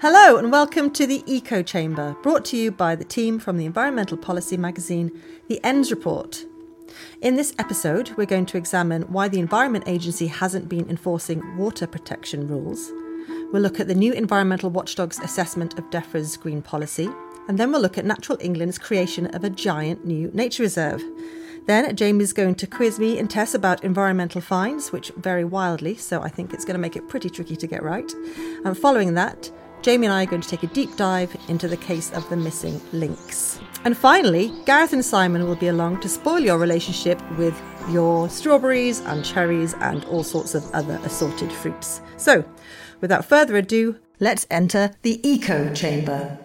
Hello and welcome to the Eco Chamber, brought to you by the team from the environmental policy magazine, The ENDS Report. In this episode, we're going to examine why the Environment Agency hasn't been enforcing water protection rules. We'll look at the new Environmental Watchdog's assessment of DEFRA's green policy, and then we'll look at Natural England's creation of a giant new nature reserve. Then Jamie's going to quiz me and Tess about environmental fines, which vary wildly, so I think it's going to make it pretty tricky to get right. And following that, Jamie and I are going to take a deep dive into the case of the missing lynx. And finally, Gareth and Simon will be along to spoil your relationship with your strawberries and cherries and all sorts of other assorted fruits. So, without further ado, let's enter the eco chamber.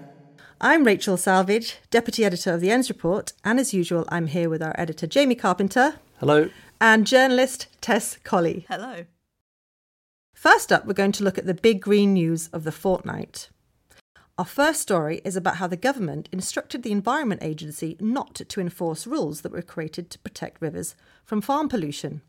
I'm Rachel Salvage, Deputy Editor of the ENDS Report, and as usual, I'm here with our editor Jamie Carpenter. Hello. And journalist Tess Colley. Hello. First up, we're going to look at the big green news of the fortnight. Our first story is about how the government instructed the Environment Agency not to enforce rules that were created to protect rivers from farm pollution.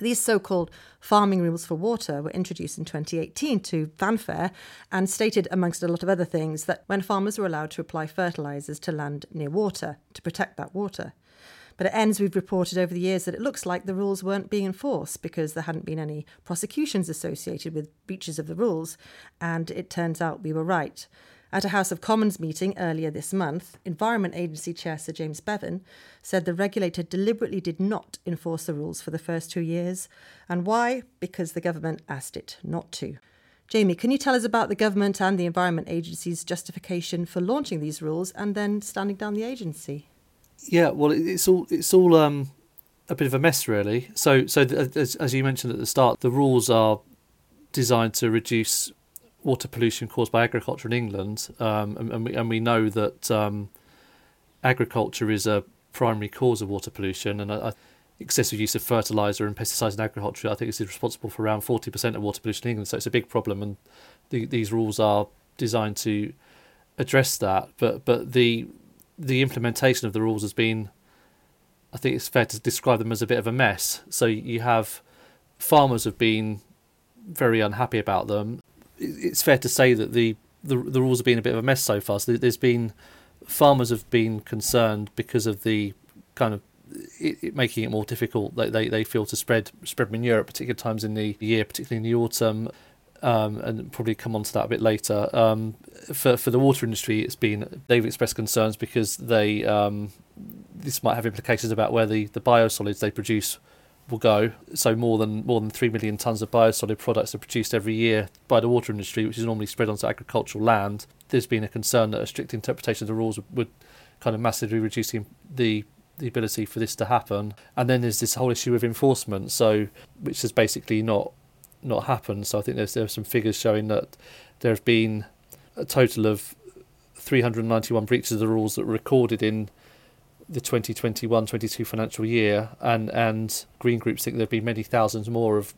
These so called farming rules for water were introduced in 2018 to fanfare and stated, amongst a lot of other things, that when farmers were allowed to apply fertilisers to land near water to protect that water. But at ENDS, we've reported over the years that it looks like the rules weren't being enforced because there hadn't been any prosecutions associated with breaches of the rules. And it turns out we were right. At a House of Commons meeting earlier this month, Environment Agency Chair Sir James Bevan said the regulator deliberately did not enforce the rules for the first two years. And why? Because the government asked it not to. Jamie, can you tell us about the government and the Environment Agency's justification for launching these rules and then standing down the agency? Yeah, well, it's all it's all um, a bit of a mess, really. So, so as, as you mentioned at the start, the rules are designed to reduce water pollution caused by agriculture in England, um, and, and, we and we know that um, agriculture is a primary cause of water pollution, and uh, excessive use of fertilizer and pesticides in agriculture, I think, is responsible for around forty percent of water pollution in England. So it's a big problem, and the, these rules are designed to address that. But but the the implementation of the rules has been, I think it's fair to describe them as a bit of a mess. So you have farmers have been very unhappy about them. It's fair to say that the the, the rules have been a bit of a mess so far. So there's been farmers have been concerned because of the kind of it, it, making it more difficult. They, they they feel to spread spread manure at particular times in the year, particularly in the autumn um, and probably come on to that a bit later. Um, for for the water industry, it's been they've expressed concerns because they um, this might have implications about where the, the biosolids they produce will go. So more than more than three million tons of biosolid products are produced every year by the water industry, which is normally spread onto agricultural land. There's been a concern that a strict interpretation of the rules would, kind of massively reduce the, the the ability for this to happen. And then there's this whole issue of enforcement, so which has basically not not happened. So I think there's there's some figures showing that there have been a total of 391 breaches of the rules that were recorded in the 2021-22 financial year, and and green groups think there've been many thousands more of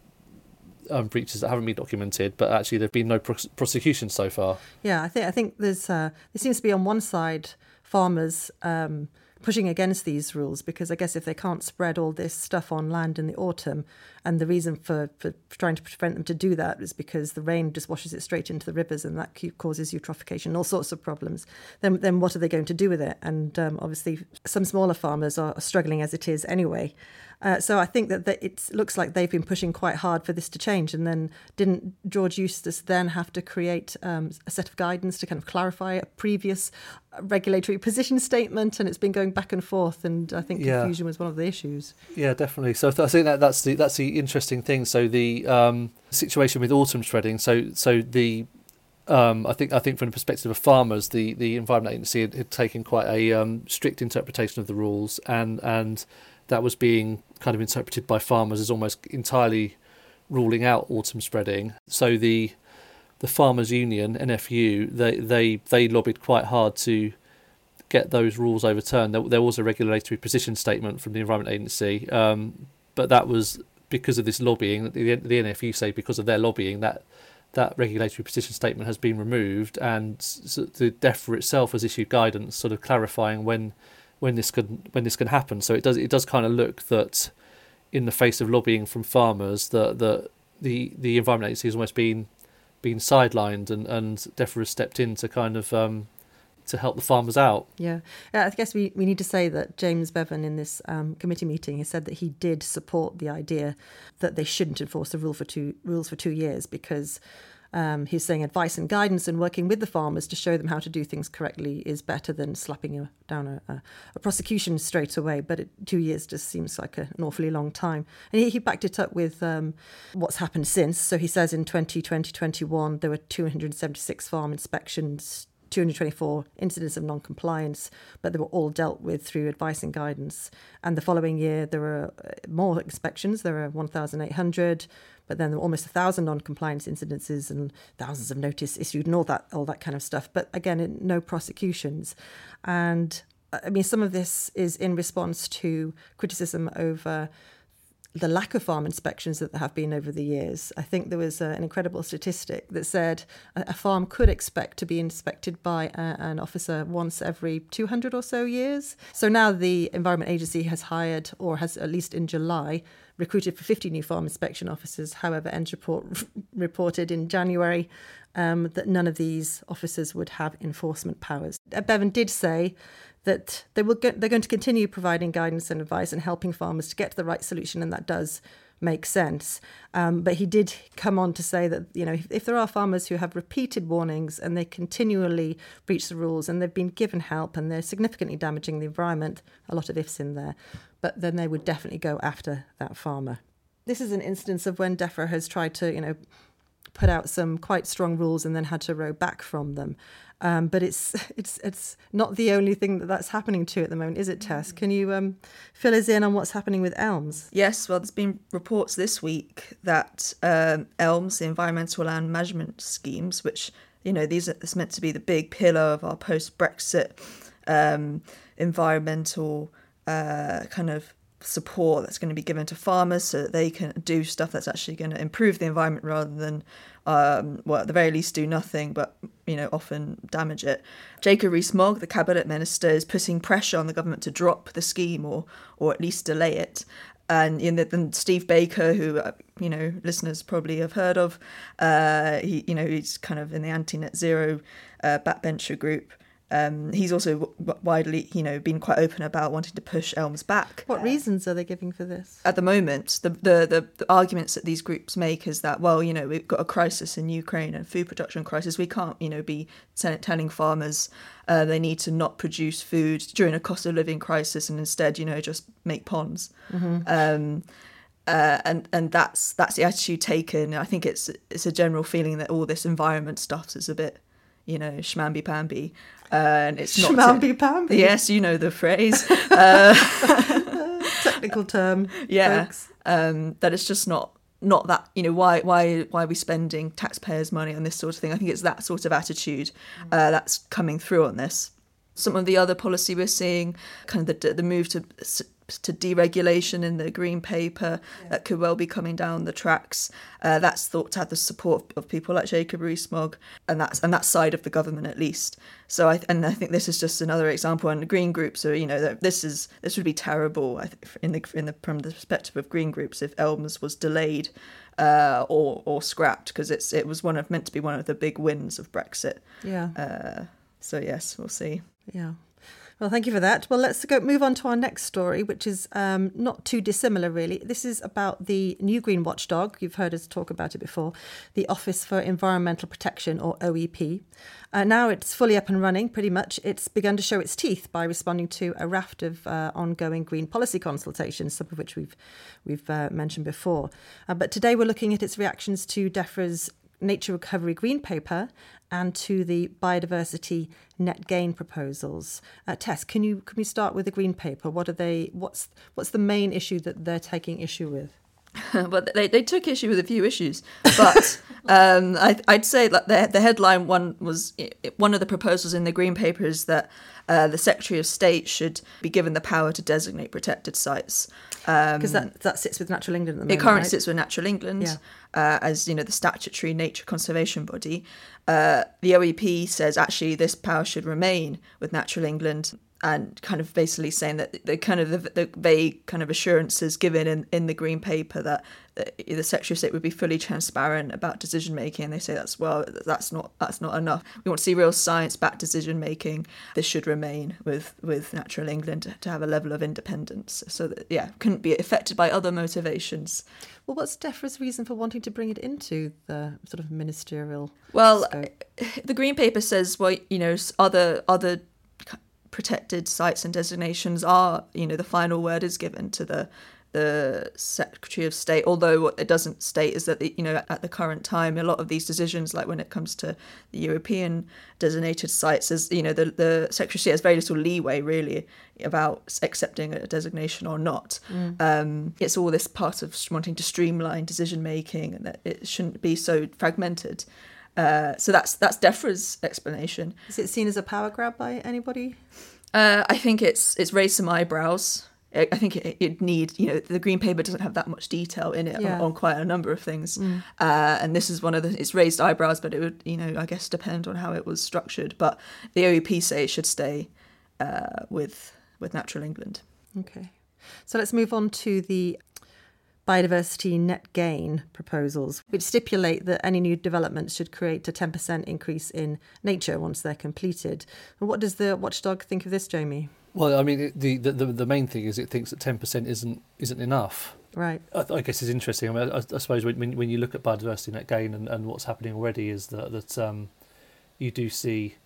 um, breaches that haven't been documented, but actually there've been no pros- prosecutions so far. Yeah, I think I think there's uh, there seems to be on one side farmers. Um, pushing against these rules because I guess if they can't spread all this stuff on land in the autumn, and the reason for, for trying to prevent them to do that is because the rain just washes it straight into the rivers and that causes eutrophication all sorts of problems, then, then what are they going to do with it? And um, obviously, some smaller farmers are struggling as it is anyway. Uh, so I think that, that it looks like they've been pushing quite hard for this to change. And then didn't George Eustice then have to create um, a set of guidance to kind of clarify a previous regulatory position statement? And it's been going back and forth. And I think yeah. confusion was one of the issues. Yeah, definitely. So I think that that's the that's the interesting thing. So the um, situation with autumn spreading. So so the um, I think I think from the perspective of farmers, the, the Environment Agency had, had taken quite a um, strict interpretation of the rules, and and that was being kind of interpreted by farmers as almost entirely ruling out autumn spreading. So the the farmers union NFU they they they lobbied quite hard to get those rules overturned. There, there was a regulatory position statement from the Environment Agency, um, but that was because of this lobbying. The, the NFU say because of their lobbying that that regulatory position statement has been removed, and the DEFRA itself has issued guidance, sort of clarifying when when this can when this can happen. So it does it does kind of look that in the face of lobbying from farmers, that the the the environment agency has almost been been sidelined, and and DEFRA has stepped in to kind of um, to help the farmers out. Yeah, I guess we, we need to say that James Bevan in this um, committee meeting has said that he did support the idea that they shouldn't enforce the rule for two rules for two years because um, he's saying advice and guidance and working with the farmers to show them how to do things correctly is better than slapping a, down a, a, a, prosecution straight away. But it, two years just seems like a, an awfully long time. And he, he backed it up with um, what's happened since. So he says in 2020 21, there were 276 farm inspections, 224 incidents of non-compliance, but they were all dealt with through advice and guidance. And the following year, there were uh, more inspections. There were 1,800, but then there were almost a thousand non-compliance incidences and thousands of notice issued and all that, all that kind of stuff. But again, no prosecutions. And I mean, some of this is in response to criticism over the lack of farm inspections that there have been over the years. I think there was uh, an incredible statistic that said a, a, farm could expect to be inspected by a, an officer once every 200 or so years. So now the Environment Agency has hired, or has at least in July, recruited for 50 new farm inspection officers. However, ENDS report reported in January um, that none of these officers would have enforcement powers. Uh, Bevan did say that they will they're going to continue providing guidance and advice and helping farmers to get to the right solution, and that does make sense. Um, but he did come on to say that you know if, if, there are farmers who have repeated warnings and they continually breach the rules and they've been given help and they're significantly damaging the environment, a lot of ifs in there, but then they would definitely go after that farmer. This is an instance of when DEFRA has tried to you know put out some quite strong rules and then had to row back from them. Um, but it's it's it's not the only thing that that's happening to at the moment, is it, Tess? Mm. Can you um, fill us in on what's happening with ELMS? Yes, well, there's been reports this week that um, ELMS, the Environmental Land Management Schemes, which you know these are it's meant to be the big pillar of our post-Brexit um, environmental uh, kind of support that's going to be given to farmers so that they can do stuff that's actually going to improve the environment rather than um, well at the very least do nothing but you know often damage it. Jacob Rees-Mogg the cabinet minister is putting pressure on the government to drop the scheme or or at least delay it. And you know, then Steve Baker, who uh, you know listeners probably have heard of, uh, he you know he's kind of in the anti-net zero uh, backbencher group, um, he's also widely, you know, been quite open about wanting to push Elms back. What uh, reasons are they giving for this? At the moment, the, the, the the arguments that these groups make is that, well, you know, we've got a crisis in Ukraine and food production crisis. We can't, you know, be t- telling farmers uh, they need to not produce food during a cost of living crisis and instead, you know, just make ponds. Mm-hmm. Um, uh, and and that's that's the attitude taken. I think it's it's a general feeling that all this environment stuff is a bit you know, schmamby pamby. Uh, and it's not schmamby pamby. Yes, you know the phrase. Uh, Technical term. Yeah. Um, that it's just not not that you know why why why are we spending taxpayers' money on this sort of thing? I think it's that sort of attitude uh, that's coming through on this. Some of the other policy we're seeing, kind of the the move to to deregulation in the green paper yeah. that could well be coming down the tracks. Uh, that's thought to have the support of people like Jacob Rees-Mogg, and that's and that side of the government at least. So I and I think this is just another example. And the green groups are, you know, this is this would be terrible. I think in the in the from the perspective of green groups if Elms was delayed uh, or or scrapped because it's it was one of meant to be one of the big wins of Brexit. Yeah. Uh, so yes, we'll see. Yeah. Well, thank you for that. Well, let's go move on to our next story, which is um, not too dissimilar, really. This is about the new green watchdog. You've heard us talk about it before, the Office for Environmental Protection, or OEP. Uh, now it's fully up and running, pretty much. It's begun to show its teeth by responding to a raft of uh, ongoing green policy consultations, some of which we've we've uh, mentioned before. Uh, but today we're looking at its reactions to DEFRA's Nature Recovery Green Paper and to the biodiversity net gain proposals. Uh, Tess, can you can we start with the Green Paper? What are they? What's what's the main issue that they're taking issue with? well, they, they took issue with a few issues, but um, I, would say that the, the headline one was one of the proposals in the Green Paper is that uh, the Secretary of State should be given the power to designate protected sites. Because um, that, that sits with Natural England at the moment. It currently right? sits with Natural England yeah. uh, as you know the statutory nature conservation body. Uh, the OEP says actually this power should remain with Natural England and kind of basically saying that the kind of the, the vague kind of assurances given in, in the green paper that the, the Secretary of State would be fully transparent about decision making. And they say that's well, that's not that's not enough. We want to see real science-backed decision making. This should remain with with Natural England to, to have a level of independence, so that yeah, couldn't be affected by other motivations. Well, what's DEFRA's reason for wanting to bring it into the sort of ministerial? Well, scope? the green paper says well, you know, other other protected sites and designations are, you know, the final word is given to the the Secretary of State. Although what it doesn't state is that the, you know at the current time, a lot of these decisions, like when it comes to the European designated sites, is you know the the Secretary of State has very little leeway really about accepting a designation or not. Mm. Um, it's all this part of wanting to streamline decision making and that it shouldn't be so fragmented. Uh, so that's that's DEFRA's explanation. Is it seen as a power grab by anybody? Uh, I think it's it's raised some eyebrows. I think it, it need you know the green paper doesn't have that much detail in it yeah. on, on, quite a number of things, mm. uh, and this is one of the it's raised eyebrows, but it would you know I guess depend on how it was structured. But the OEP say it should stay uh, with with Natural England. Okay, so let's move on to the biodiversity net gain proposals, which stipulate that any new developments should create a 10% increase in nature once they're completed. And what does the watchdog think of this, Jamie? Well, I mean, the the, the main thing is it thinks that 10% isn't isn't enough. Right. I, I guess it's interesting. I mean, I, I suppose when, when you look at biodiversity net gain and, and what's happening already is that that um, you do see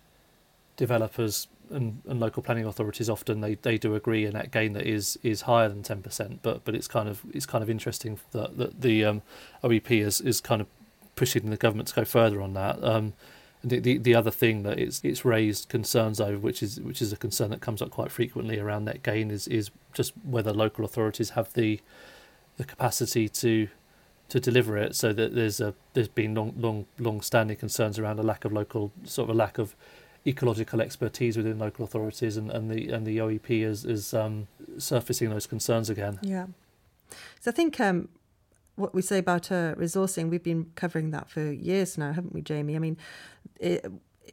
developers and, and local planning authorities often they, they do agree a net gain that is is higher than ten percent. But but it's kind of it's kind of interesting that that the um, OEP is is kind of pushing the government to go further on that. Um, the, the the other thing that it's it's raised concerns over, which is which is a concern that comes up quite frequently around net gain, is is just whether local authorities have the the capacity to to deliver it. So that there's a there's been long long long standing concerns around a lack of local sort of a lack of ecological expertise within local authorities, and, and the and the OEP is is um, surfacing those concerns again. Yeah, so I think um, what we say about uh, resourcing, we've been covering that for years now, haven't we, Jamie? I mean, it,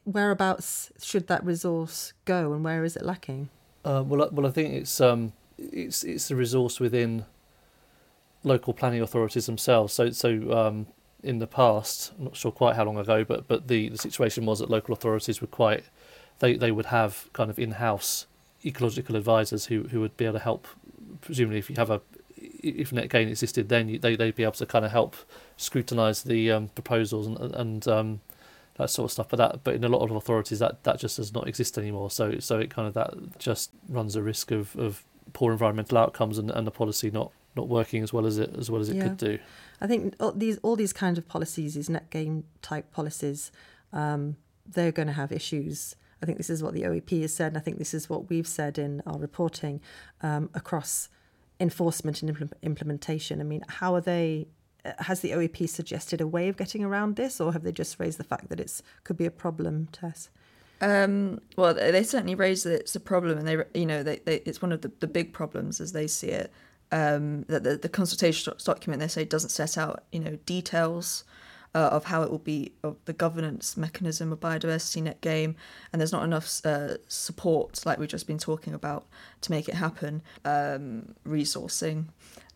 whereabouts should that resource go, and where is it lacking? Uh, well, well, I think it's um, it's it's the resource within local planning authorities themselves. So, so um, in the past, I'm not sure quite how long ago, but but the, the situation was that local authorities were quite they they would have kind of in-house ecological advisors who who would be able to help. Presumably, if you have a if net gain existed, then you, they they'd be able to kind of help scrutinise the um, proposals and and um, that sort of stuff. But that but in a lot of authorities that, that just does not exist anymore. So so it kind of that just runs a risk of, of poor environmental outcomes and, and the policy not not working as well as it as well as it yeah. could do. I think all these all these kind of policies, these net gain type policies, um, they're going to have issues. I think this is what the OEP has said, and I think this is what we've said in our reporting um, across enforcement and impl- implementation. I mean, how are they? Uh, has the OEP suggested a way of getting around this, or have they just raised the fact that it could be a problem, Tess? Um, well, they certainly raised that it's a problem, and they, you know, they, they, it's one of the, the big problems as they see it um, that the, the consultation document they say doesn't set out you know details uh, of how it will be of the governance mechanism of biodiversity net gain and there's not enough uh, support like we've just been talking about to make it happen. Um, resourcing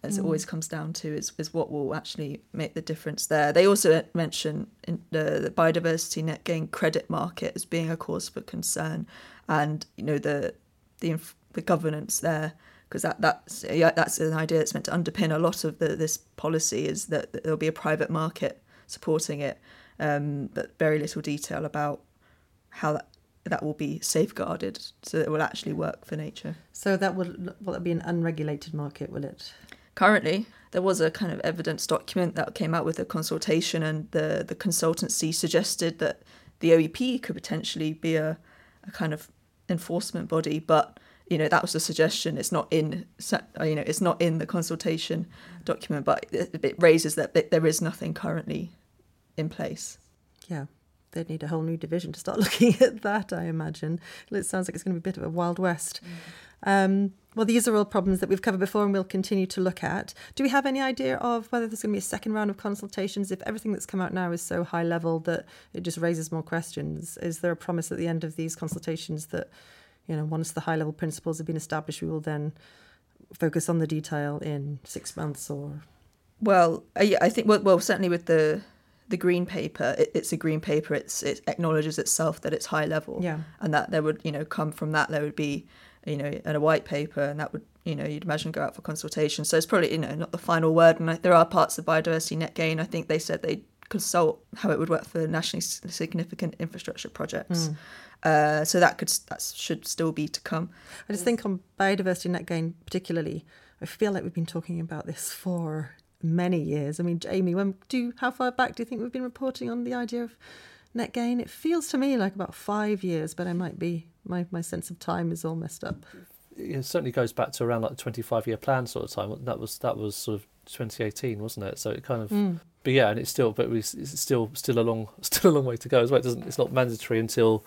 as mm. it always comes down to is, is what will actually make the difference there. They also mention in the, the biodiversity net gain credit market as being a cause for concern. And you know the the, the governance there because that that's yeah, that's an idea that's meant to underpin a lot of the, this policy is that, there'll be a private market supporting it, um, but very little detail about how that that will be safeguarded so that it will actually work for nature. So that will will that be an unregulated market? Will it? Currently, there was a kind of evidence document that came out with a consultation, and the the consultancy suggested that the OEP could potentially be a, a kind of enforcement body, but you know that was a suggestion. It's not in you know it's not in the consultation document but it, it raises that there is nothing currently in place. Yeah they'd need a whole new division to start looking at that i imagine. It sounds like it's going to be a bit of a wild west. Mm. um, well these are all problems that we've covered before and we'll continue to look at. Do we have any idea of whether there's going to be a second round of consultations? If everything that's come out now is so high level that it just raises more questions is there a promise at the end of these consultations that you know, once the high level principles have been established, we will then focus on the detail in six months or Well, yeah, I think well, well certainly with the the green paper, it, it's a green paper. It's it acknowledges itself that it's high level, Yeah. and that there would you know come from that there would be you know and a white paper, and that would you know you'd imagine go out for consultation. So it's probably you know not the final word, and I, there are parts of biodiversity net gain. I think they said they consult how it would work for nationally significant infrastructure projects. Mm. Uh, so that could that should still be to come. I just think on biodiversity net gain particularly, I feel like we've been talking about this for many years. I mean, Jamie, when do how far back do you think we've been reporting on the idea of net gain? It feels to me like about five years, but I might be my, my sense of time is all messed up. It certainly goes back to around like the 25 year plan sort of time. That was that was sort of 2018, wasn't it? So it kind of, but yeah, and it's still, but we, it's still still a long still a long way to go as well. It doesn't it's not mandatory until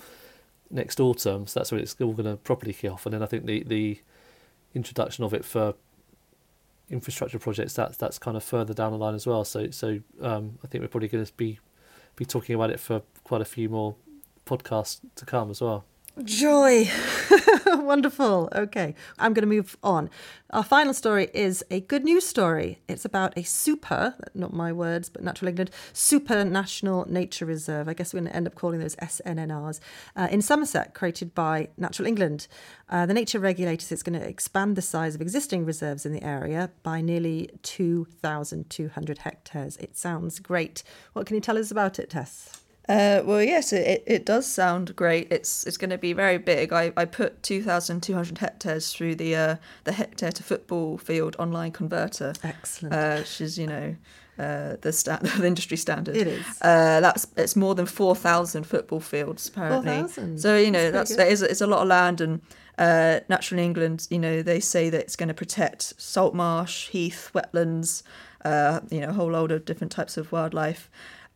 next autumn, so that's when it's all going to properly kick off. And then I think the the introduction of it for infrastructure projects that's that's kind of further down the line as well. So so um, I think we're probably going to be be talking about it for quite a few more podcasts to come as well. Joy. Wonderful. Okay, I'm going to move on. Our final story is a good news story. It's about a super, not my words, but Natural England, super national nature reserve. I guess we're going to end up calling those SNNRs uh, in Somerset, created by Natural England. Uh, the nature regulator it's going to expand the size of existing reserves in the area by nearly 2,200 hectares. It sounds great. What can you tell us about it, Tess? Uh, well, yes, it, it, does sound great. It's it's going to be very big. I, I put two thousand two hundred hectares through the uh, the hectare to football field online converter, Excellent. uh, which is you know uh, the sta- the industry standard. It is. Uh, that's it's more than four thousand football fields apparently. 4,000? So you know That's that's, pretty that is it's a lot of land and. Uh, Natural England, you know, they say that it's going to protect salt marsh, heath, wetlands, uh, you know, a whole load of different types of wildlife.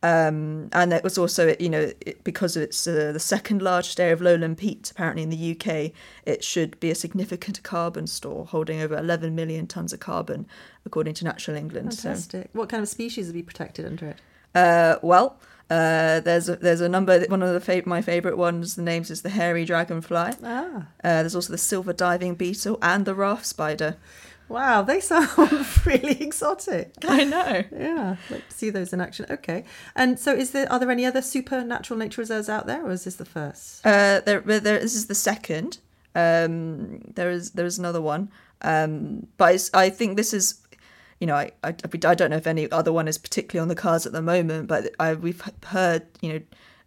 Um, and it was also, you know, it, because it's uh, the second largest area of lowland peat apparently in the UK, it should be a significant carbon store holding over 11 million tonnes of carbon, according to Natural England. So, Fantastic. What kind of species will be protected under it? uh, well, uh, there's a, there's a number. One of the fav- my favourite ones. The names is the hairy dragonfly. Ah, Uh, there's also the silver diving beetle and the raft spider. Wow, they sound really exotic. I know. Yeah, like see those in action. Okay, and so is there are there any other supernatural nature reserves out there, or is this the first? Uh, there, there, this is the second. Um, there is there is another one, um, but it's, I think this is, you know, I, I I don't know if any other one is particularly on the cards at the moment, but I, we've heard you know.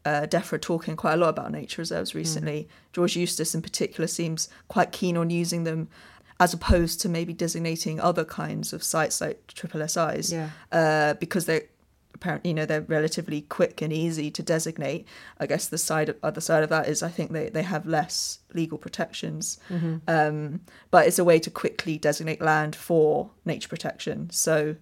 Uh, DEFRA talking quite a lot about nature reserves recently. George Eustice, in particular, seems quite keen on using them as opposed to maybe designating other kinds of sites like triple SIs Yeah. uh, because they're apparently you know they're relatively quick and easy to designate. I guess the side other side of that is I think they, they have less legal protections, um, but it's a way to quickly designate land for nature protection. So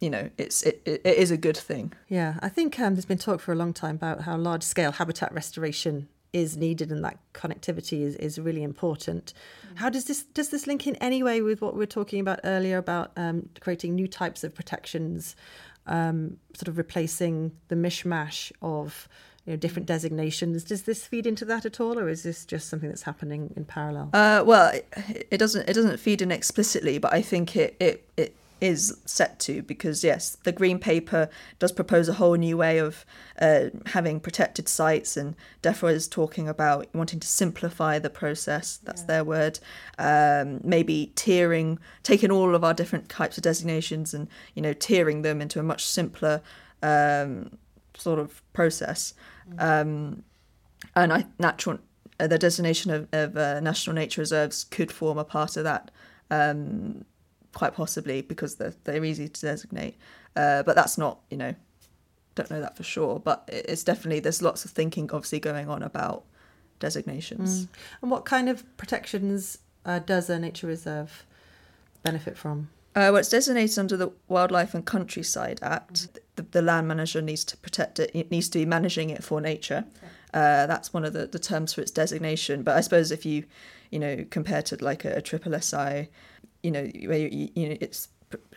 you know it's it, it, it is a good thing. Yeah, I think um, there's been talk for a long time about how large scale habitat restoration is needed and that connectivity is, is really important. How does this does this link in any way with what we were talking about earlier about um, creating new types of protections, um, sort of replacing the mishmash of you know different designations? Does this feed into that at all, or is this just something that's happening in parallel? Uh, well, it, it doesn't it doesn't feed in explicitly, but I think it it it is set to because yes, the green paper does propose a whole new way of uh, having protected sites, and DEFRA is talking about wanting to simplify the process. That's their word. Um, maybe tiering, taking all of our different types of designations and you know tiering them into a much simpler um, sort of process. Um, and I natural uh, the designation of, of uh, national nature reserves could form a part of that, um, quite possibly because they're they're easy to designate. Uh, but that's not you know, don't know that for sure. But it's definitely there's lots of thinking obviously going on about designations. And what kind of protections uh, does a nature reserve benefit from? Uh, well, it's designated under the Wildlife and Countryside Act. The, the land manager needs to protect it. It needs to be managing it for nature. Uh, that's one of the, the terms for its designation. But I suppose if you, you know, compare to like a, a triple SI, you know, where you, you know it's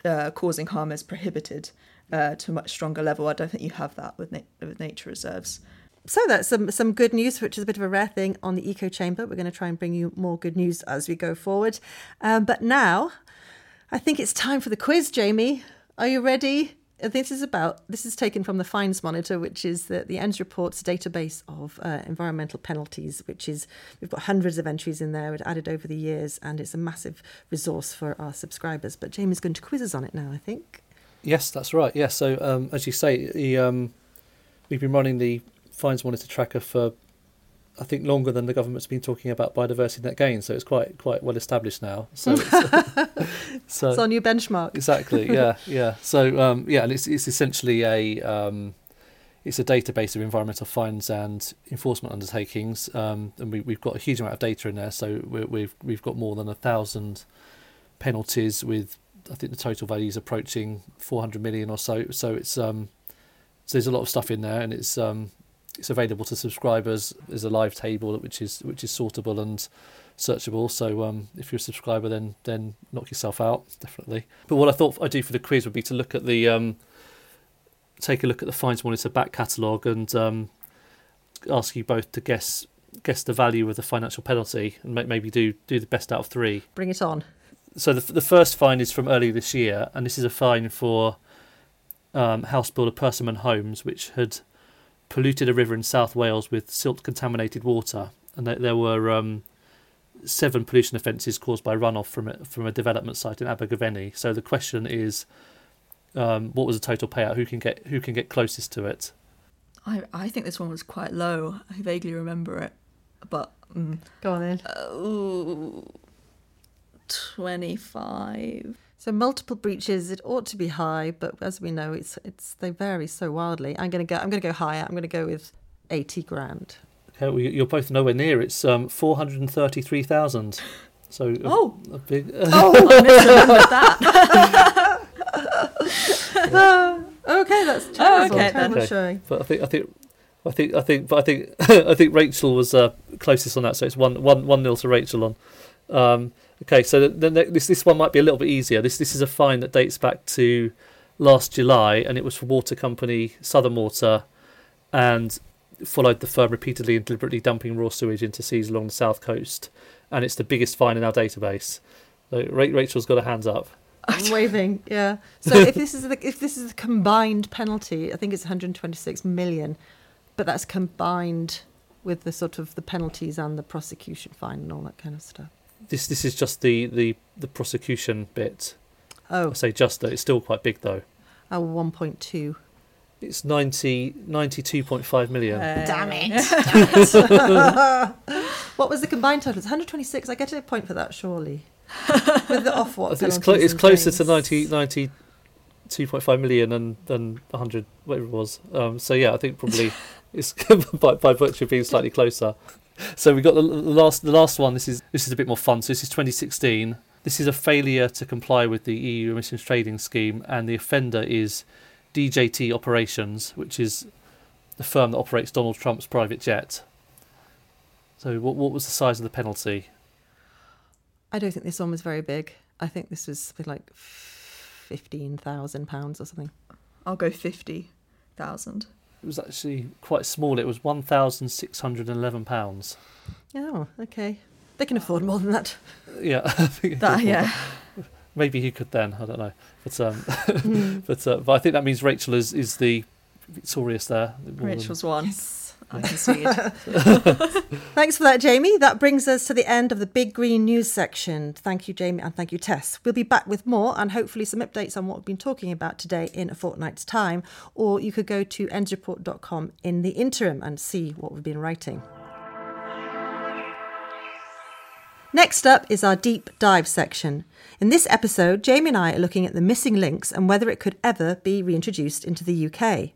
uh, causing harm is prohibited uh, to a much stronger level. I don't think you have that with na- with nature reserves. So that's some some good news, which is a bit of a rare thing on the Eco Chamber. We're going to try and bring you more good news as we go forward. Um, but now, I think it's time for the quiz, Jamie. Are you ready? This is about this is taken from the Fines Monitor, which is the the ENDS reports database of uh, environmental penalties. Which is we've got hundreds of entries in there, it's added over the years, and it's a massive resource for our subscribers. But Jamie's going to quiz us on it now, I think. Yes, that's right. Yes, so um, as you say, the, um, we've been running the Fines Monitor tracker for I think longer than the government's been talking about biodiversity net gain, so it's quite quite well established now. So, it's, so it's on your benchmark. Exactly. Yeah. Yeah. So um, yeah, and it's it's essentially a um, it's a database of environmental fines and enforcement undertakings, um, and we, we've got a huge amount of data in there. So we we've we've got more than a thousand penalties with I think the total value is approaching 400 million or so. So it's um, so there's a lot of stuff in there, and it's um, it's available to subscribers. There's a live table which is which is sortable and searchable. So um, if you're a subscriber, then then knock yourself out definitely. But what I thought I'd do for the quiz would be to look at the um, take a look at the Fines Monitor back catalogue and um, ask you both to guess guess the value of the financial penalty and maybe do do the best out of three. Bring it on. So the the first fine is from earlier this year, and this is a fine for um, house builder Persimmon Homes, which had polluted a river in South Wales with silt contaminated water, and there, there were um, seven pollution offences caused by runoff from a, from a development site in Abergavenny. So the question is, um, what was the total payout? Who can get who can get closest to it? I I think this one was quite low. I vaguely remember it, but um, go on then. Uh, Twenty five. So multiple breaches, it ought to be high, but as we know, it's it's they vary so wildly. I'm gonna go. I'm gonna go higher. I'm gonna go with eighty grand. Okay, well, you're both nowhere near. It's um, four hundred and thirty-three thousand. So oh, a, a big. oh, I that. okay, that's terrible. Oh, okay, terrible okay. showing. But I think I think. I think I think, but I think I think Rachel was uh, closest on that, so it's one one one nil to Rachel on. Um, Okay, so the, the, this this one might be a little bit easier. This this is a fine that dates back to last July, and it was for water company Southern Water, and followed the firm repeatedly and deliberately dumping raw sewage into seas along the south coast, and it's the biggest fine in our database. So Rachel's got her hands up. I'm waving, yeah. So if this is the, if this is the combined penalty, I think it's 126 million, but that's combined with the sort of the penalties and the prosecution fine and all that kind of stuff. This this is just the the, the prosecution bit. Oh, I say just that it's still quite big though. Oh, 1.2. It's 90, 92.5 million. Uh, damn it. what was the combined total? It's 126. I get a point for that, surely. With the off what? It's, clo- it's closer to 90, 92.5 million than, than 100, whatever it was. Um, so, yeah, I think probably it's by, by virtue of being slightly closer so we got the last the last one. This is this is a bit more fun. So this is 2016. This is a failure to comply with the EU emissions trading scheme, and the offender is DJT Operations, which is the firm that operates Donald Trump's private jet. So what what was the size of the penalty? I don't think this one was very big. I think this was something like fifteen thousand pounds or something. I'll go fifty thousand. It was actually quite small. It was one thousand six hundred and eleven pounds. Oh, okay. They can afford more than that. Yeah, that, yeah. That. Maybe he could then. I don't know, but um, mm. but uh, but I think that means Rachel is is the victorious there. Rachel's than... one. Yes. Thanks for that, Jamie. That brings us to the end of the Big Green News section. Thank you, Jamie, and thank you, Tess. We'll be back with more and hopefully some updates on what we've been talking about today in a fortnight's time. Or you could go to endsreport.com in the interim and see what we've been writing. Next up is our deep dive section. In this episode, Jamie and I are looking at the missing lynx and whether it could ever be reintroduced into the UK.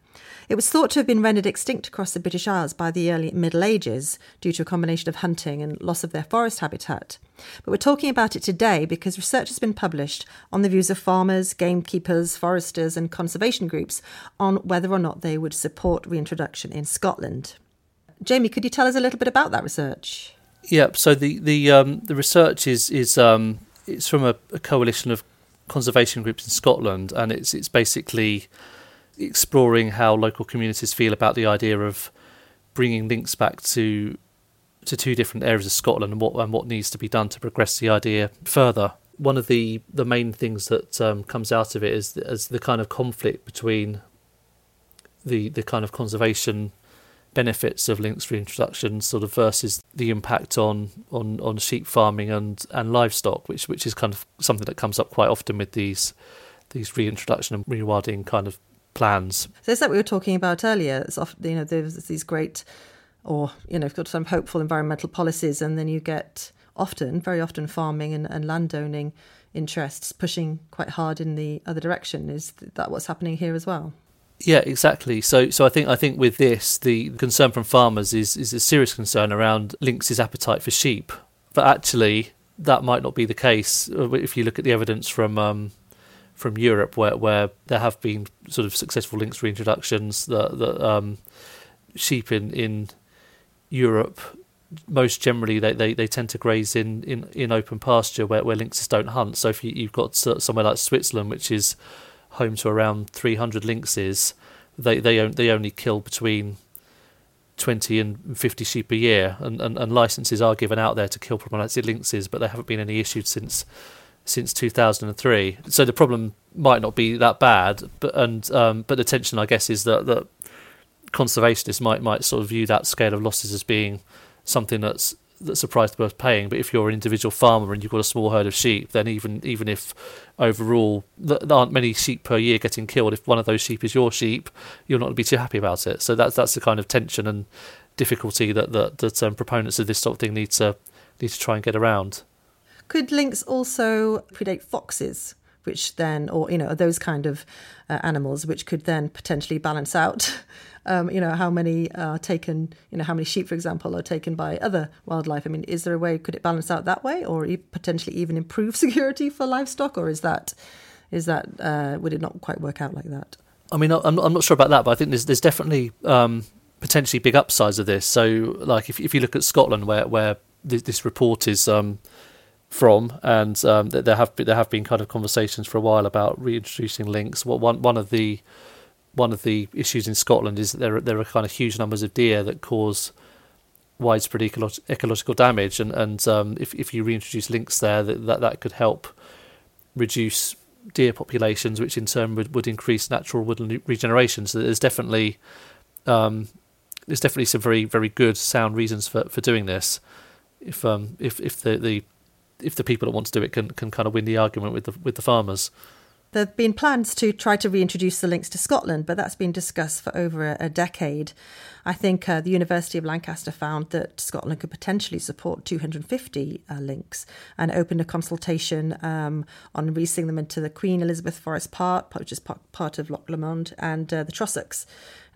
It was thought to have been rendered extinct across the British Isles by the early Middle Ages due to a combination of hunting and loss of their forest habitat. But we're talking about it today because research has been published on the views of farmers, gamekeepers, foresters, and conservation groups on whether or not they would support reintroduction in Scotland. Jamie, could you tell us a little bit about that research? Yeah, so the the um, the research is is um, it's from a, a coalition of conservation groups in Scotland, and it's it's basically exploring how local communities feel about the idea of bringing lynx back to to two different areas of Scotland and what and what needs to be done to progress the idea further. one of the the main things that um, comes out of it is as the kind of conflict between the the kind of conservation benefits of lynx reintroduction sort of versus the impact on, on, on sheep farming and, and livestock, which which is kind of something that comes up quite often with these these reintroduction and rewilding kind of plans. So it's like we were talking about earlier. It's often, you know, there's these great, or you know, you've got some hopeful environmental policies, and then you get often, very often, farming and, and landowning interests pushing quite hard in the other direction. Is that what's happening here as well? Yeah, exactly. So, so I think I think with this, the concern from farmers is is a serious concern around lynx's appetite for sheep. But actually, that might not be the case uh, if you look at the evidence from um, from Europe, where where there have been sort of successful lynx reintroductions. That that um, sheep in in Europe most generally they, they, they tend to graze in, in, in open pasture where, where lynxes don't hunt. So if you, you've got somewhere like Switzerland, which is home to around 300 lynxes, they they, they only kill between 20 and 50 sheep a year, and, and, and licenses are given out there to kill problematic lynxes, but there haven't been any issued since since 2003. So the problem might not be that bad, but and um, but the tension, I guess, is that that conservationists might might sort of view that scale of losses as being something that's that's a price worth paying. But if you're an individual farmer and you've got a small herd of sheep, then even even if overall there aren't many sheep per year getting killed, if one of those sheep is your sheep, you're not going to be too happy about it. So that's that's the kind of tension and difficulty that that, that um, proponents of this sort of thing need to need to try and get around. Could lynx also predate foxes? which then, or you know, those kind of uh, animals, which could then potentially balance out, um, you know, how many are taken, you know, how many sheep, for example, are taken by other wildlife. I mean, is there a way? Could it balance out that way, or potentially even improve security for livestock, or is that, is that, uh, would it not quite work out like that? I mean, I'm I'm not sure about that, but I think there's there's definitely um, potentially big upsides of this. So, like if if you look at Scotland, where where this report is um, from, and um, there have been, there have been kind of conversations for a while about reintroducing lynx. What one one of the one of the issues in Scotland is that there there are kind of huge numbers of deer that cause widespread ecolo- ecological damage, and and um, if if you reintroduce lynx there, that, that that could help reduce deer populations, which in turn would, would increase natural woodland regeneration. So there's definitely um, there's definitely some very very good sound reasons for, for doing this. If um if if the, the if the people that want to do it can can kind of win the argument with the with the farmers. There have been plans to try to reintroduce the lynx to Scotland, but that's been discussed for over a, a decade. I think uh, the University of Lancaster found that Scotland could potentially support 250 uh, lynx and opened a consultation um, on releasing them into the Queen Elizabeth Forest Park, which is part of Loch Lomond, and uh, the Trossachs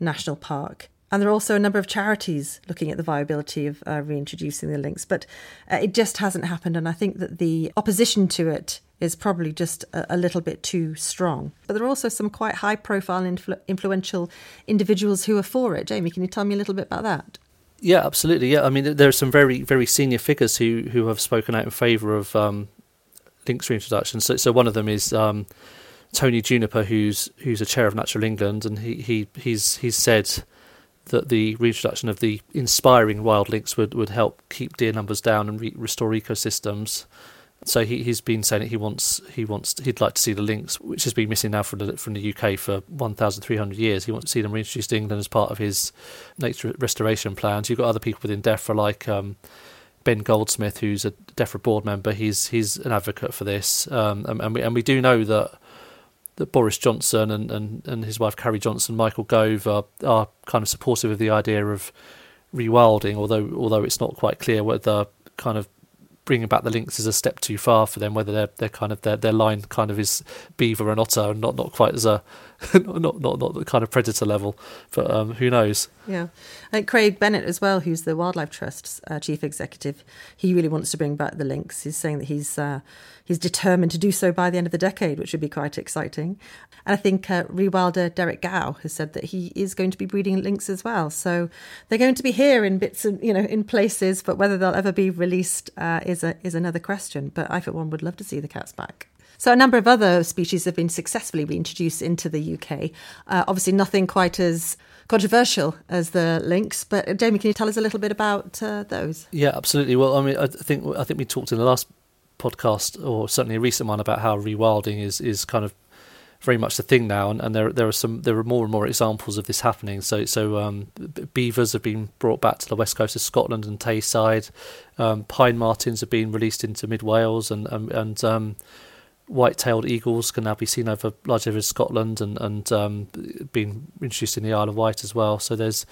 National Park. And there are also a number of charities looking at the viability of uh, reintroducing the lynx, but uh, it just hasn't happened. And I think that the opposition to it is probably just a, a little bit too strong. But there are also some quite high profile, influ- influential individuals who are for it. Jamie, can you tell me a little bit about that? Yeah, absolutely. Yeah, I mean, there are some very, very senior figures who, who have spoken out in favour of um, lynx reintroduction. So, so one of them is um, Tony Juniper, who's who's a chair of Natural England, and he, he he's he's said that the reintroduction of the inspiring wild lynx would, would help keep deer numbers down and re- restore ecosystems. So he he's been saying that he wants he wants he'd like to see the lynx, which has been missing now from the from the UK for 1,300 years. He wants to see them reintroduced to England as part of his nature restoration plans. You've got other people within DEFRA like um, Ben Goldsmith, who's a DEFRA board member. He's he's an advocate for this, um, and, and we and we do know that that Boris Johnson and, and, and his wife Carrie Johnson, Michael Gove, are, are kind of supportive of the idea of rewilding, although although it's not quite clear whether kind of bringing back the lynx is a step too far for them. Whether they're they're kind of their their line kind of is beaver and otter, and not not quite as a not not not the kind of predator level. But um, who knows? Yeah, and Craig Bennett as well, who's the Wildlife Trust's uh, chief executive. He really wants to bring back the lynx. He's saying that he's uh, he's determined to do so by the end of the decade, which would be quite exciting. And I think uh, rewilder Derek Gow has said that he is going to be breeding lynx as well. So they're going to be here in bits and you know in places, but whether they'll ever be released uh, is a is another question. But I, for one, would love to see the cats back. So a number of other species have been successfully reintroduced into the UK. Uh, obviously, nothing quite as controversial as the lynx. But Jamie, can you tell us a little bit about uh, those? Yeah, absolutely. Well, I mean, I think I think we talked in the last podcast, or certainly a recent one, about how rewilding is is kind of very much the thing now, and, and there there are some there are more and more examples of this happening. So so um, beavers have been brought back to the west coast of Scotland and Tayside. Um, pine martens have been released into mid Wales, and and, and um, white-tailed eagles can now be seen over large areas of Scotland and and um, being introduced in the Isle of Wight as well. So there's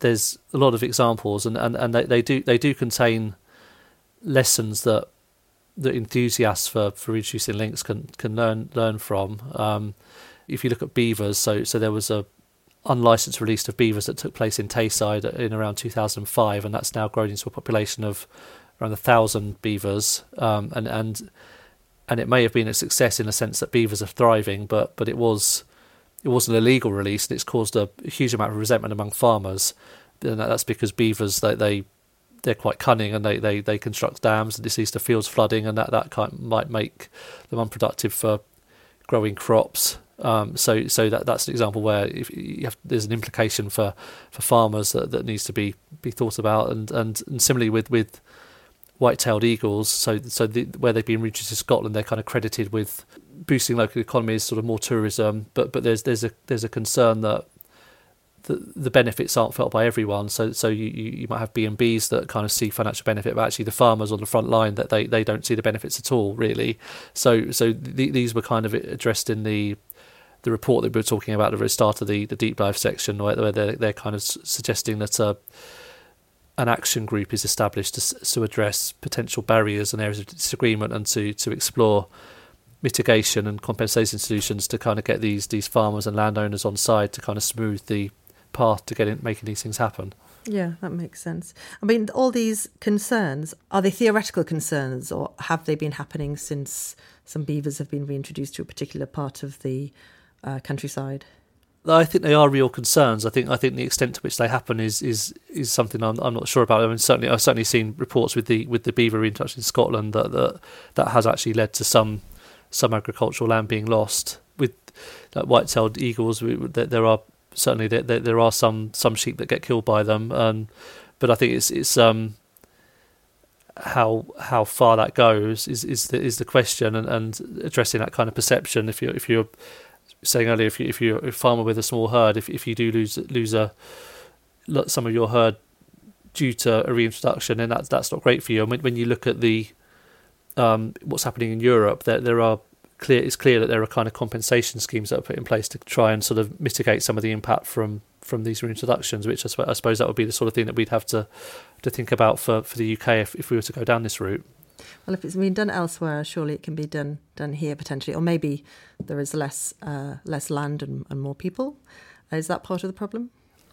there's a lot of examples, and, and, and they, they do they do contain lessons that that enthusiasts for, for reducing lynx can can learn learn from. Um, if you look at beavers, so so there was a unlicensed release of beavers that took place in Tayside in around 2005, and that's now grown into a population of around a thousand beavers, um, and and and it may have been a success in the sense that beavers are thriving, but but it was it was an illegal release, and it's caused a huge amount of resentment among farmers. And that's because beavers they, they they're quite cunning and they, they, they construct dams and this leads fields flooding and that that kind might make them unproductive for growing crops. Um, so so that that's an example where have, there's an implication for, for farmers that, that needs to be, be thought about and, and, and similarly with, with white-tailed eagles. So so the, where they've been reintroduced to Scotland, they're kind of credited with boosting local economies, sort of more tourism. But but there's there's a there's a concern that the, the benefits aren't felt by everyone. So so you, you might have B and Bs that kind of see financial benefit, but actually the farmers on the front line that they, they don't see the benefits at all really. So so th- these were kind of addressed in the the report that we were talking about at the start of the, the deep dive section, where, where they're they're kind of suggesting that. Uh, an action group is established to, to address potential barriers and areas of disagreement and to, to explore mitigation and compensation solutions to kind of get these these farmers and landowners on side to kind of smooth the path to getting making these things happen. Yeah, that makes sense. I mean, all these concerns are they theoretical concerns, or have they been happening since some beavers have been reintroduced to a particular part of the uh, countryside? I think they are real concerns. I think I think the extent to which they happen is is is something I'm I'm not sure about. I mean, certainly I've certainly seen reports with the with the beaver reintroduction in Scotland that that that has actually led to some some agricultural land being lost. With like white-tailed eagles, we, there, there are certainly there, there, are some some sheep that get killed by them, um, but I think it's it's um how how far that goes is is the, is the question, and, and addressing that kind of perception. If you if you're saying earlier, if you if you're a farmer with a small herd, if if you do lose lose a some of your herd due to a reintroduction, then that's that's not great for you. And when, when you look at the um, what's happening in Europe, there there are clear it's clear that there are kind of compensation schemes that are put in place to try and sort of mitigate some of the impact from from these reintroductions, which I, I suppose that would be the sort of thing that we'd have to to think about for, for the UK if, if we were to go down this route. Well, if it's been done elsewhere, surely it can be done done here potentially, or maybe there is less uh, less land and, and more people. Is that part of the problem?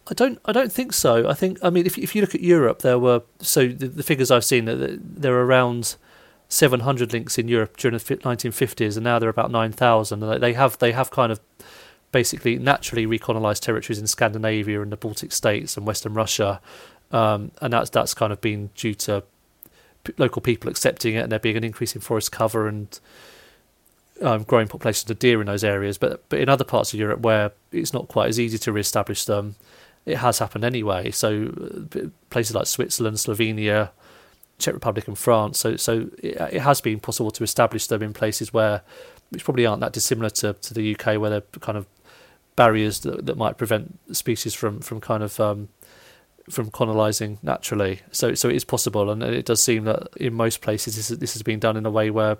I don't. I don't think so. I think. I mean, if if you look at Europe, there were so the, the figures I've seen that there are around 700 lynx in Europe during the 1950s, and now there are about 9,000. And they have they have kind of basically naturally recolonized territories in Scandinavia and the Baltic states and Western Russia, um, and that's that's kind of been due to local people accepting it and there being an increase in forest cover and um, growing populations of deer in those areas. But but in other parts of Europe where it's not quite as easy to re-establish them, it has happened anyway. So uh, places like Switzerland, Slovenia, Czech Republic, and France. So so it, it, has been possible to establish them in places where which probably aren't that dissimilar to, to the UK, where they're kind of barriers that, that might prevent species from from kind of um, from colonizing naturally. So so it is possible, and it does seem that in most places this, this has been done in a way where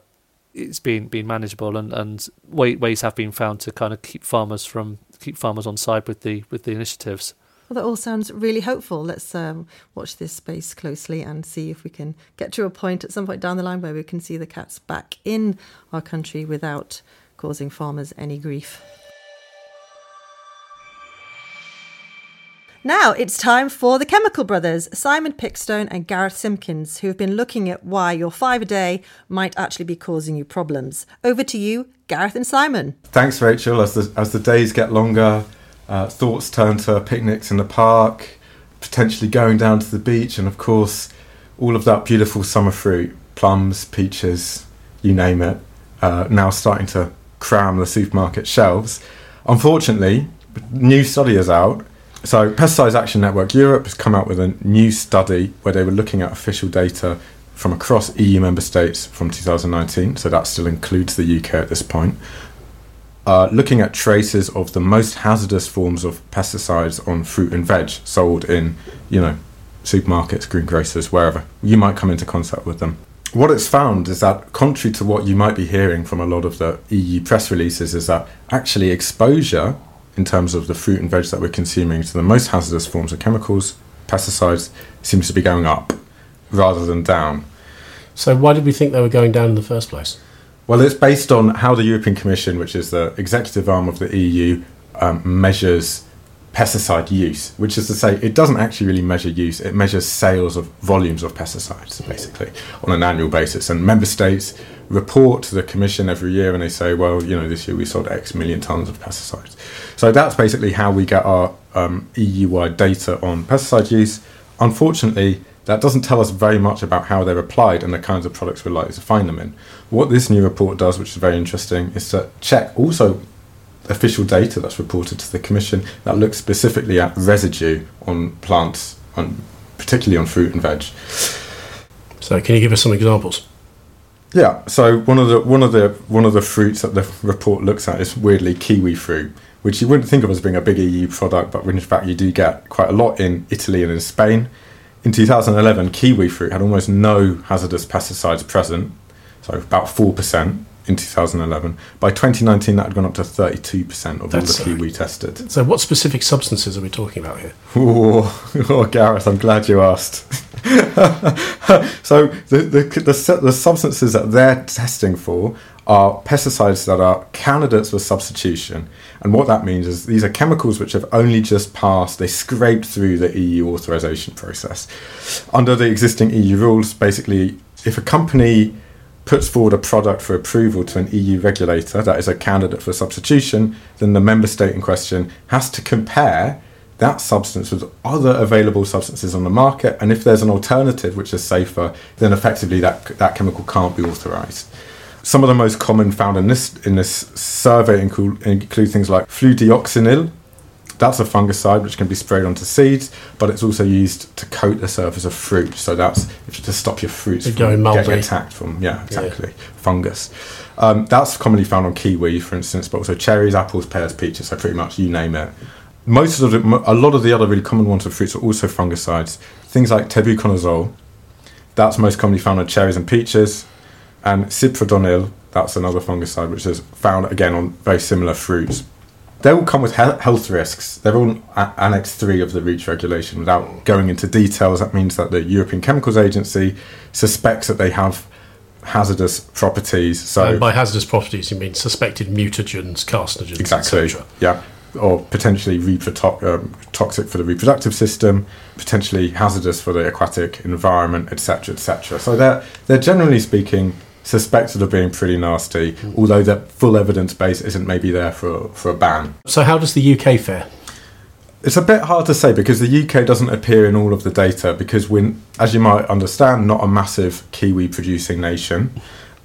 it's been been manageable, and, and ways have been found to kind of keep farmers from keep farmers on side with the with the initiatives. Well, that all sounds really hopeful. Let's um, watch this space closely and see if we can get to a point at some point down the line where we can see the cats back in our country without causing farmers any grief. Now it's time for the Chemical Brothers, Simon Pickstone and Gareth Simkins, who have been looking at why your five a day might actually be causing you problems. Over to you, Gareth and Simon. Thanks, Rachel. As the, as the days get longer, uh, thoughts turn to picnics in the park, potentially going down to the beach, and of course, all of that beautiful summer fruit plums, peaches, you name it, uh, now starting to cram the supermarket shelves. Unfortunately, new study is out so, Pesticides Action Network Europe has come out with a new study where they were looking at official data from across EU member states from 2019, so that still includes the UK at this point, uh, looking at traces of the most hazardous forms of pesticides on fruit and veg sold in, you know, supermarkets, greengrocers, wherever. You might come into contact with them. What it's found is that, contrary to what you might be hearing from a lot of the EU press releases, is that actually exposure in terms of the fruit and veg that we're consuming to the most hazardous forms of chemicals, pesticides, seems to be going up rather than down. So why did we think they were going down in the first place? Well, it's based on how the European Commission, which is the executive arm of the EU, um, measures pesticide use, which is to say, it doesn't actually really measure use, it measures sales of volumes of pesticides, basically, on an annual basis. And member states report to the Commission every year and they say, well, you know, this year we sold X million tonnes of pesticides. So that's basically how we get our um, EU wide data on pesticide use. Unfortunately, that doesn't tell us very much about how they're applied and the kinds of products we're likely to find them in. What this new report does, which is very interesting, is to check also official data that's reported to the Commission that looks specifically at residue on plants, on, particularly on fruit and veg. So can you give us some examples? Yeah, so one of the one of the one of the fruits that the report looks at is weirdly kiwi fruit, which you wouldn't think of as being a big EU product, but in fact you do get quite a lot in Italy and in Spain. In 2011, kiwi fruit had almost no hazardous pesticides present, so about 4% in 2011. By 2019, that had gone up to 32% of That's all the kiwi tested. So what specific substances are we talking about here? Oh, oh, Gareth, I'm glad you asked. so the, the, the, the substances that they're testing for are pesticides that are candidates for substitution. And what that means is these are chemicals which have only just passed, they scraped through the EU authorization process. Under the existing EU rules, basically, if a company puts forward a product for approval to an EU regulator that is a candidate for substitution, then the member state in question has to compare that substance with other available substances on the market. And if there's an alternative which is safer, then effectively that, that chemical can't be authorized. Some of the most common found in this in this survey include, include things like fludioxonil. That's a fungicide which can be sprayed onto seeds, but it's also used to coat the surface of fruit. So that's to stop your fruits They're from getting attacked from yeah exactly fungus. Um, that's commonly found on kiwi, for instance, but also cherries, apples, pears, peaches. So pretty much you name it. Most of the, a lot of the other really common ones of fruits are also fungicides. Things like tebuconazole, that's most commonly found on cherries and peaches, and cyprodinil, that's another fungicide which is found again on very similar fruits. They all come with health risks. They're all Annex 3 of the REACH regulation. Without going into details, that means that the European Chemicals Agency suspects that they have hazardous properties. So And by hazardous properties, you mean suspected mutagens, carcinogens, Exactly. Yeah. Or potentially um, toxic for the reproductive system, potentially hazardous for the aquatic environment, etc., etc. So they're they're generally speaking suspected of being pretty nasty, although the full evidence base isn't maybe there for for a ban. So how does the UK fare? It's a bit hard to say because the UK doesn't appear in all of the data because we're, as you might understand, not a massive kiwi producing nation.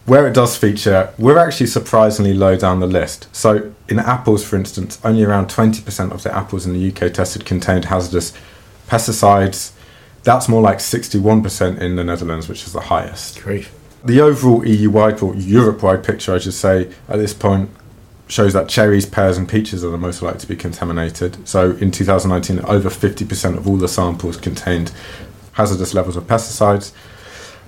Where it does feature, we're actually surprisingly low down the list. So, in apples, for instance, only around 20% of the apples in the UK tested contained hazardous pesticides. That's more like 61% in the Netherlands, which is the highest. Grief. The overall EU wide or Europe wide picture, I should say, at this point shows that cherries, pears, and peaches are the most likely to be contaminated. So in 2019, over 50% of all the samples contained hazardous levels of pesticides.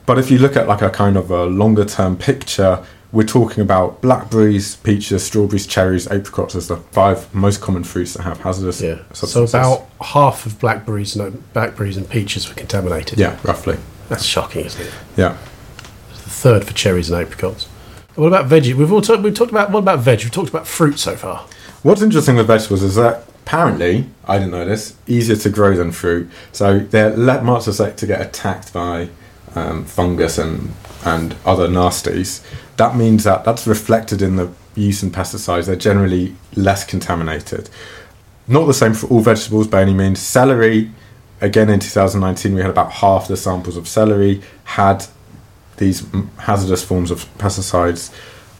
But if you look at like a kind of a longer term picture, we're talking about blackberries, peaches, strawberries, cherries, apricots as the five most common fruits that have hazardous Yeah. So about half of blackberries and blackberries and peaches were contaminated. yeah, roughly. That's shocking, isn't it? Yeah. Third for cherries and apricots. What about veggie? We've all talked. We've talked about what about veg? We've talked about fruit so far. What's interesting with vegetables is that apparently, I didn't know this, easier to grow than fruit. So they're much less likely to get attacked by um, fungus and, and other nasties. That means that that's reflected in the use in pesticides. They're generally less contaminated. Not the same for all vegetables by any means. Celery, again in 2019, we had about half the samples of celery had these hazardous forms of pesticides.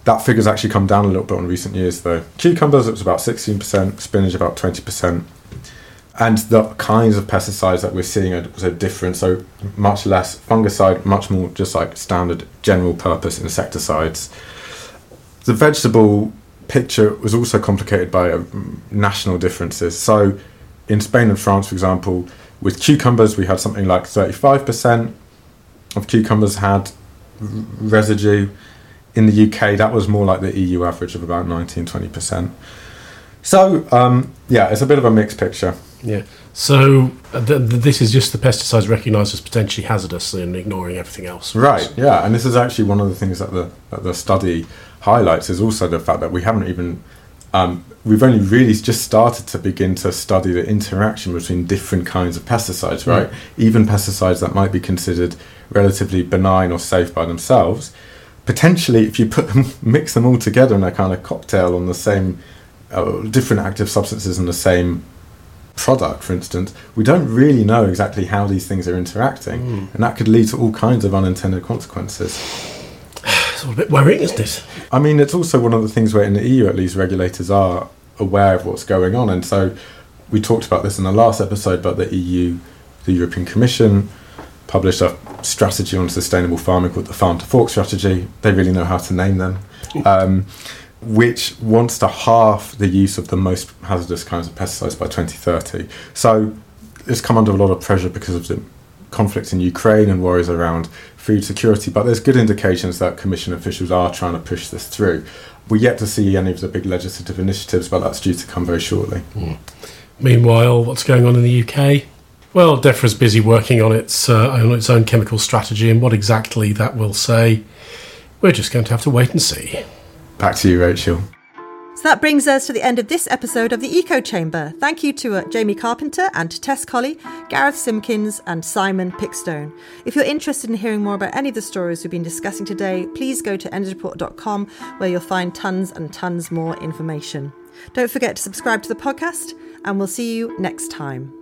That figure's actually come down a little bit in recent years, though. Cucumbers, it was about 16%, spinach, about 20%. and the kinds of pesticides that we're seeing are also different. So much less fungicide, much more just like standard general purpose insecticides. The vegetable picture was also complicated by uh, national differences. So in Spain and France, for example, with cucumbers, we had something like 35% of cucumbers had residue. In the UK, that was more like the EU average of about 19 20%. So, um, yeah, it's a bit of a mixed picture. Yeah. So th- th- this is just the pesticides recognised as potentially hazardous and ignoring everything else. Right, yeah, and this is actually one of the things that the, that the study highlights is also the fact that we haven't even, um, we've only really just started to begin to study the interaction between different kinds of pesticides, right? Even pesticides that might be considered relatively benign or safe by themselves. Potentially, if you put them, mix them all together in a kind of cocktail on the same, uh, different active substances in the same product, for instance, we don't really know exactly how these things are interacting, and that could lead to all kinds of unintended consequences. It's all a bit worrying, isn't it? I mean, it's also one of the things where in the EU, at least, regulators are aware of what's going on, and so we talked about this in the last episode. But the EU, the European Commission, published a strategy on sustainable farming called the Farm to Fork strategy. They really know how to name them. Um, which wants to halve the use of the most hazardous kinds of pesticides by 2030. So it's come under a lot of pressure because of the conflict in Ukraine and worries around food security. But there's good indications that Commission officials are trying to push this through. We're yet to see any of the big legislative initiatives, but that's due to come very shortly. Meanwhile, what's going on in the UK? Well, DEFRA's busy working on its uh, on its own chemical strategy, and what exactly that will say, we're just going to have to wait and see. Back to you, Rachel. So that brings us to the end of this episode of the Eco Chamber. Thank you to uh, Jamie Carpenter and Tess Colley, Gareth Simkins, and Simon Pickstone. If you're interested in hearing more about any of the stories we've been discussing today, please go to endsreport.com where you'll find tons and tons more information. Don't forget to subscribe to the podcast, and we'll see you next time.